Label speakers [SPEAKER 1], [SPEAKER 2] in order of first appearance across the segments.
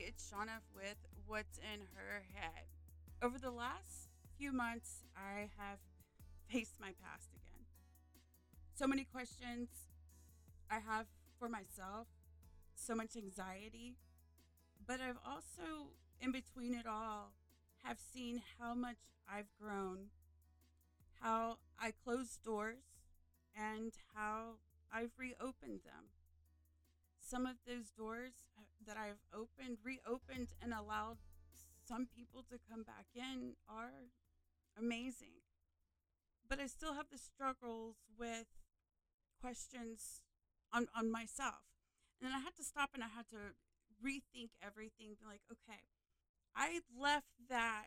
[SPEAKER 1] it's Shauna with What's in Her Head. Over the last few months, I have faced my past again. So many questions I have for myself, so much anxiety, but I've also, in between it all, have seen how much I've grown, how I closed doors, and how I've reopened them. Some of those doors uh, that I've opened, reopened, and allowed some people to come back in are amazing. But I still have the struggles with questions on, on myself. And then I had to stop and I had to rethink everything, be like, okay, I left that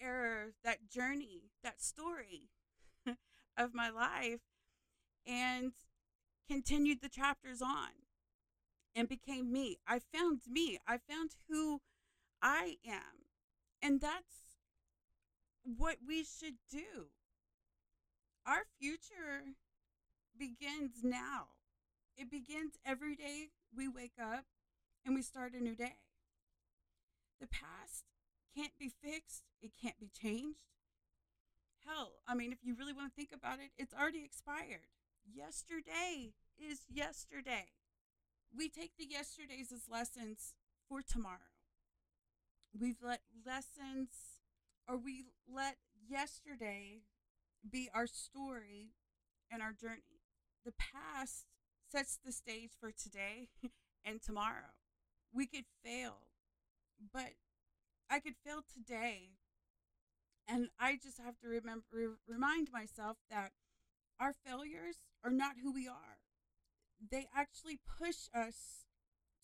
[SPEAKER 1] error, that journey, that story of my life and continued the chapters on and became me. I found me. I found who I am. And that's what we should do. Our future begins now. It begins every day we wake up and we start a new day. The past can't be fixed, it can't be changed. Hell, I mean, if you really want to think about it, it's already expired. Yesterday is yesterday. We take the yesterdays as lessons for tomorrow. We've let lessons, or we let yesterday be our story and our journey. The past sets the stage for today and tomorrow. We could fail, but I could fail today. And I just have to remember, remind myself that our failures are not who we are. They actually push us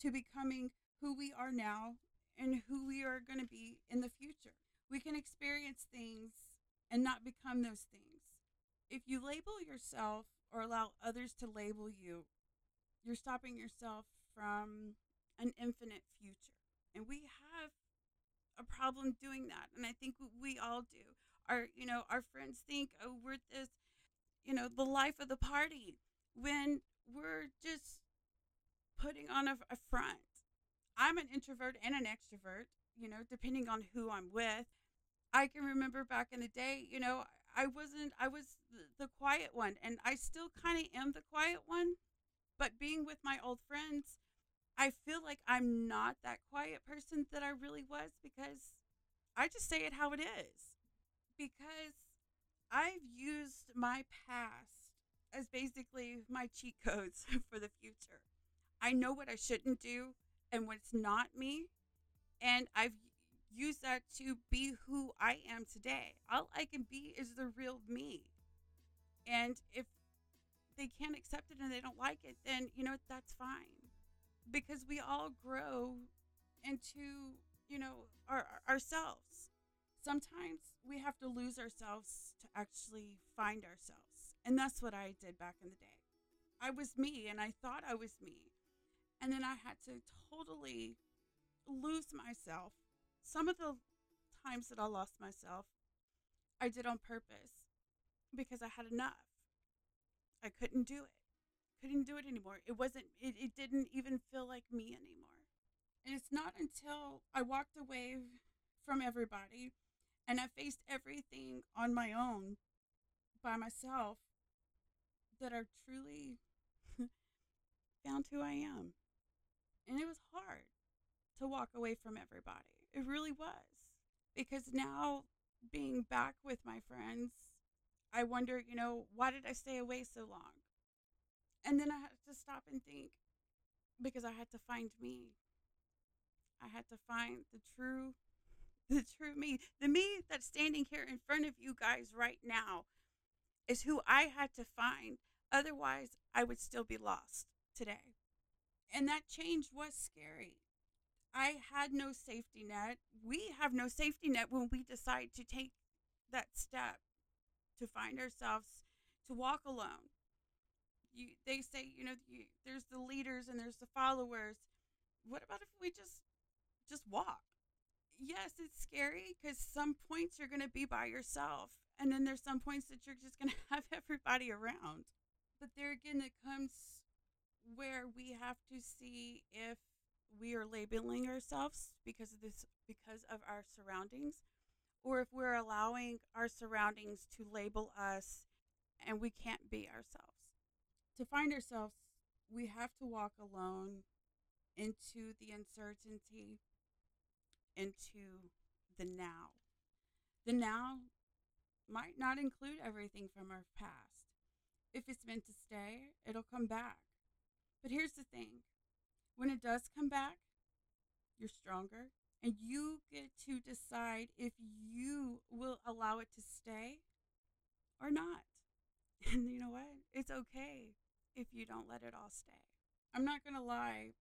[SPEAKER 1] to becoming who we are now and who we are going to be in the future. We can experience things and not become those things. If you label yourself or allow others to label you, you're stopping yourself from an infinite future. And we have a problem doing that. And I think we all do. Our, you know, our friends think, oh, we're this, you know, the life of the party when we're just putting on a, a front. I'm an introvert and an extrovert, you know, depending on who I'm with. I can remember back in the day, you know, I wasn't, I was the, the quiet one, and I still kind of am the quiet one. But being with my old friends, I feel like I'm not that quiet person that I really was because I just say it how it is. Because I've used my past as basically my cheat codes for the future. I know what I shouldn't do and what's not me. And I've used that to be who I am today. All I can be is the real me. And if they can't accept it and they don't like it, then, you know, that's fine because we all grow into you know our, ourselves sometimes we have to lose ourselves to actually find ourselves and that's what i did back in the day. I was me and i thought i was me. And then i had to totally lose myself. Some of the times that i lost myself i did on purpose because i had enough. I couldn't do it. Couldn't do it anymore. It wasn't, it, it didn't even feel like me anymore. And it's not until I walked away from everybody and I faced everything on my own by myself that I truly found who I am. And it was hard to walk away from everybody. It really was. Because now, being back with my friends, I wonder, you know, why did I stay away so long? And then I had to stop and think because I had to find me. I had to find the true the true me. The me that's standing here in front of you guys right now is who I had to find. Otherwise, I would still be lost today. And that change was scary. I had no safety net. We have no safety net when we decide to take that step to find ourselves, to walk alone, you they say you know you, there's the leaders and there's the followers what about if we just just walk yes it's scary because some points you're going to be by yourself and then there's some points that you're just going to have everybody around but there again it comes where we have to see if we are labeling ourselves because of this because of our surroundings or if we're allowing our surroundings to label us and we can't be ourselves. To find ourselves, we have to walk alone into the uncertainty, into the now. The now might not include everything from our past. If it's meant to stay, it'll come back. But here's the thing when it does come back, you're stronger, and you get to decide if you will allow it to stay or not. And you know what? It's okay if you don't let it all stay. I'm not going to lie,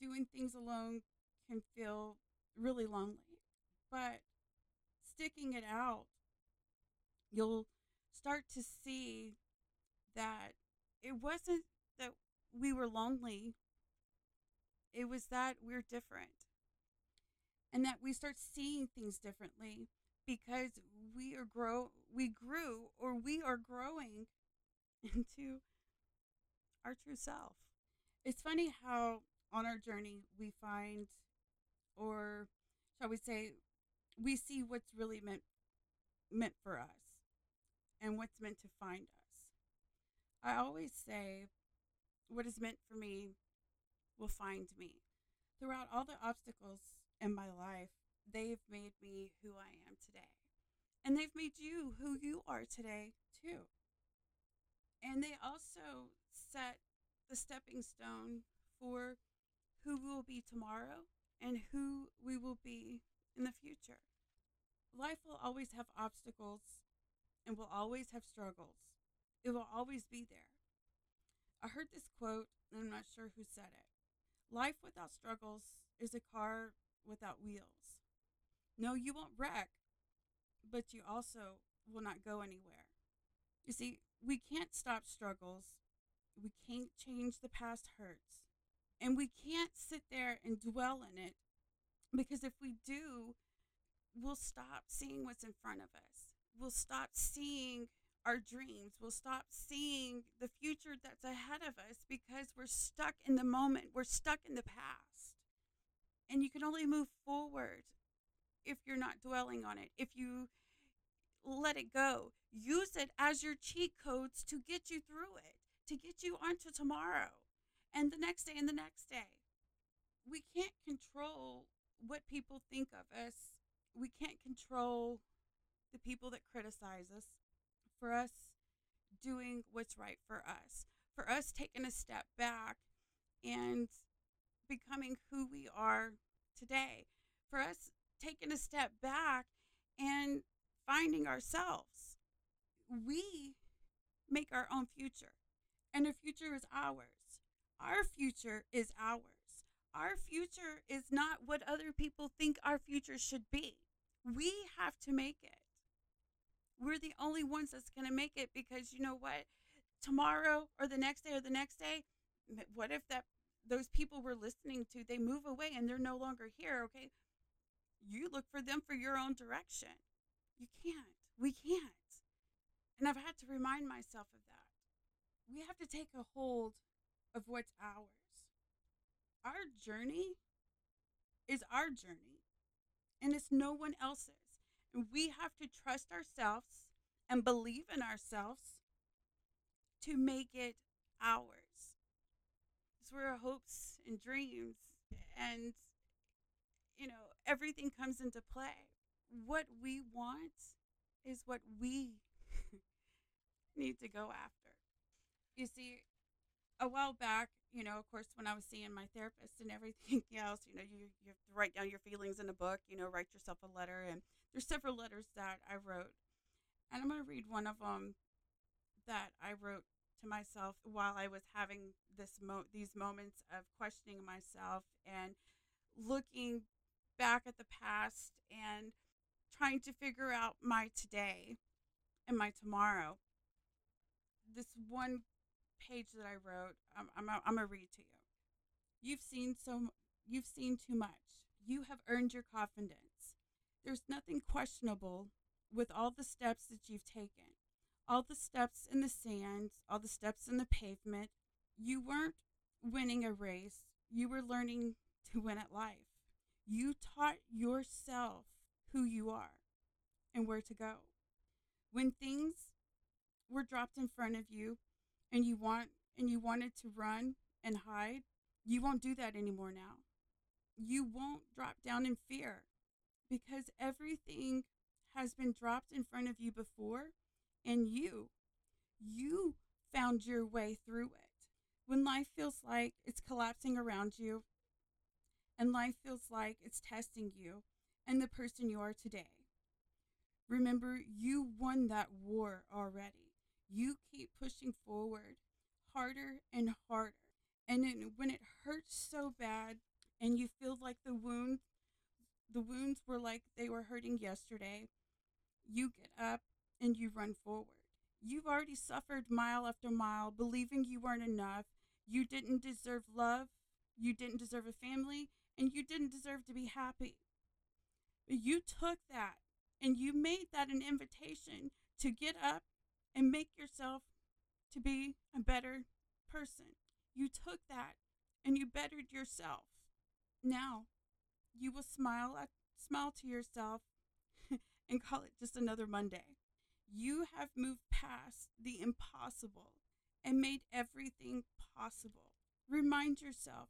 [SPEAKER 1] doing things alone can feel really lonely, but sticking it out, you'll start to see that it wasn't that we were lonely, it was that we're different. And that we start seeing things differently because we are grow we grew or we are growing into our true self. It's funny how on our journey we find or shall we say we see what's really meant meant for us and what's meant to find us. I always say what is meant for me will find me. Throughout all the obstacles in my life, they've made me who I am today. And they've made you who you are today, too. And they also set the stepping stone for who will be tomorrow and who we will be in the future. Life will always have obstacles and will always have struggles. It will always be there. I heard this quote, and I'm not sure who said it. Life without struggles is a car without wheels. No, you won't wreck, but you also will not go anywhere. You see, we can't stop struggles. We can't change the past hurts. And we can't sit there and dwell in it because if we do, we'll stop seeing what's in front of us. We'll stop seeing our dreams. We'll stop seeing the future that's ahead of us because we're stuck in the moment. We're stuck in the past. And you can only move forward if you're not dwelling on it. If you let it go, use it as your cheat codes to get you through it, to get you onto tomorrow and the next day and the next day. We can't control what people think of us. We can't control the people that criticize us for us doing what's right for us, for us taking a step back and becoming who we are today, for us taking a step back and finding ourselves. We make our own future, and the future is ours. Our future is ours. Our future is not what other people think our future should be. We have to make it we're the only ones that's going to make it because you know what? Tomorrow or the next day or the next day, what if that those people we're listening to, they move away and they're no longer here, okay? You look for them for your own direction. You can't. We can't. And I've had to remind myself of that. We have to take a hold of what's ours. Our journey is our journey, and it's no one else's. And we have to trust ourselves and believe in ourselves to make it ours. It's where our hopes and dreams and, you know, everything comes into play. What we want is what we need to go after. You see, a while back, you know, of course, when I was seeing my therapist and everything else, you know, you, you have to write down your feelings in a book, you know, write yourself a letter. And there's several letters that I wrote. And I'm going to read one of them that I wrote to myself while I was having this mo- these moments of questioning myself and looking back at the past and trying to figure out my today and my tomorrow. This one page that I wrote, I'm, I'm, I'm gonna read to you. You've seen so, you've seen too much. You have earned your confidence. There's nothing questionable with all the steps that you've taken, all the steps in the sand, all the steps in the pavement. You weren't winning a race. you were learning to win at life. You taught yourself who you are and where to go. When things were dropped in front of you and you want and you wanted to run and hide, you won't do that anymore now. You won't drop down in fear because everything has been dropped in front of you before and you you found your way through it. When life feels like it's collapsing around you and life feels like it's testing you and the person you are today. Remember, you won that war already. You keep pushing forward harder and harder. And it, when it hurts so bad and you feel like the wound the wounds were like they were hurting yesterday, you get up and you run forward. You've already suffered mile after mile, believing you weren't enough. You didn't deserve love. You didn't deserve a family. And you didn't deserve to be happy. But you took that and you made that an invitation to get up and make yourself to be a better person. You took that and you bettered yourself. Now, you will smile at, smile to yourself and call it just another Monday. You have moved past the impossible and made everything possible. Remind yourself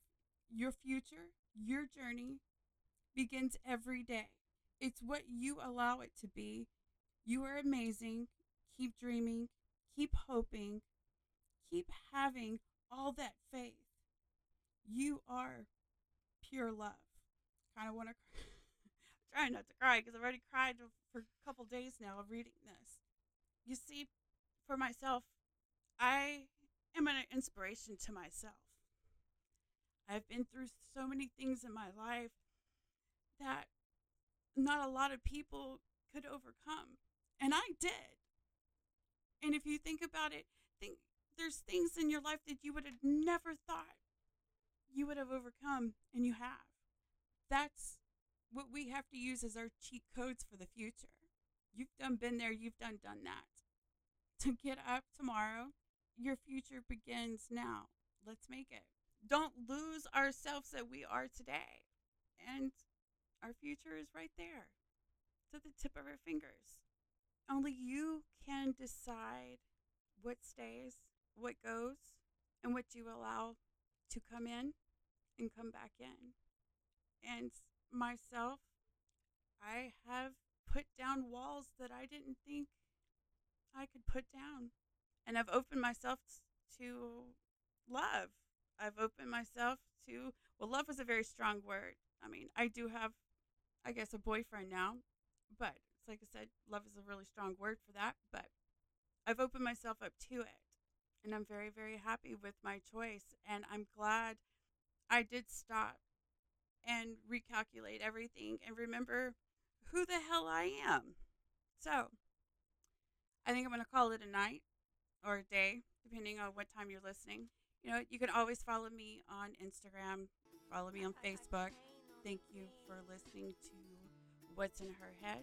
[SPEAKER 1] your future, your journey begins every day. It's what you allow it to be. You are amazing. Keep dreaming, keep hoping, keep having all that faith. You are pure love. Kind of want to try not to cry because I've already cried for a couple days now of reading this. You see, for myself, I am an inspiration to myself. I've been through so many things in my life that not a lot of people could overcome. And I did. And if you think about it, think there's things in your life that you would have never thought you would have overcome, and you have. That's what we have to use as our cheat codes for the future. You've done been there, you've done done that. To get up tomorrow, your future begins now. Let's make it. Don't lose ourselves that we are today. And our future is right there. To the tip of our fingers. Only you can decide what stays, what goes, and what you allow to come in and come back in. And myself, I have put down walls that I didn't think I could put down. And I've opened myself to love. I've opened myself to, well, love is a very strong word. I mean, I do have, I guess, a boyfriend now, but like I said, love is a really strong word for that. But I've opened myself up to it. And I'm very, very happy with my choice. And I'm glad I did stop and recalculate everything and remember who the hell I am. So, I think I'm going to call it a night or a day, depending on what time you're listening. You know, you can always follow me on Instagram, follow me on Facebook. Thank you for listening to What's in Her Head,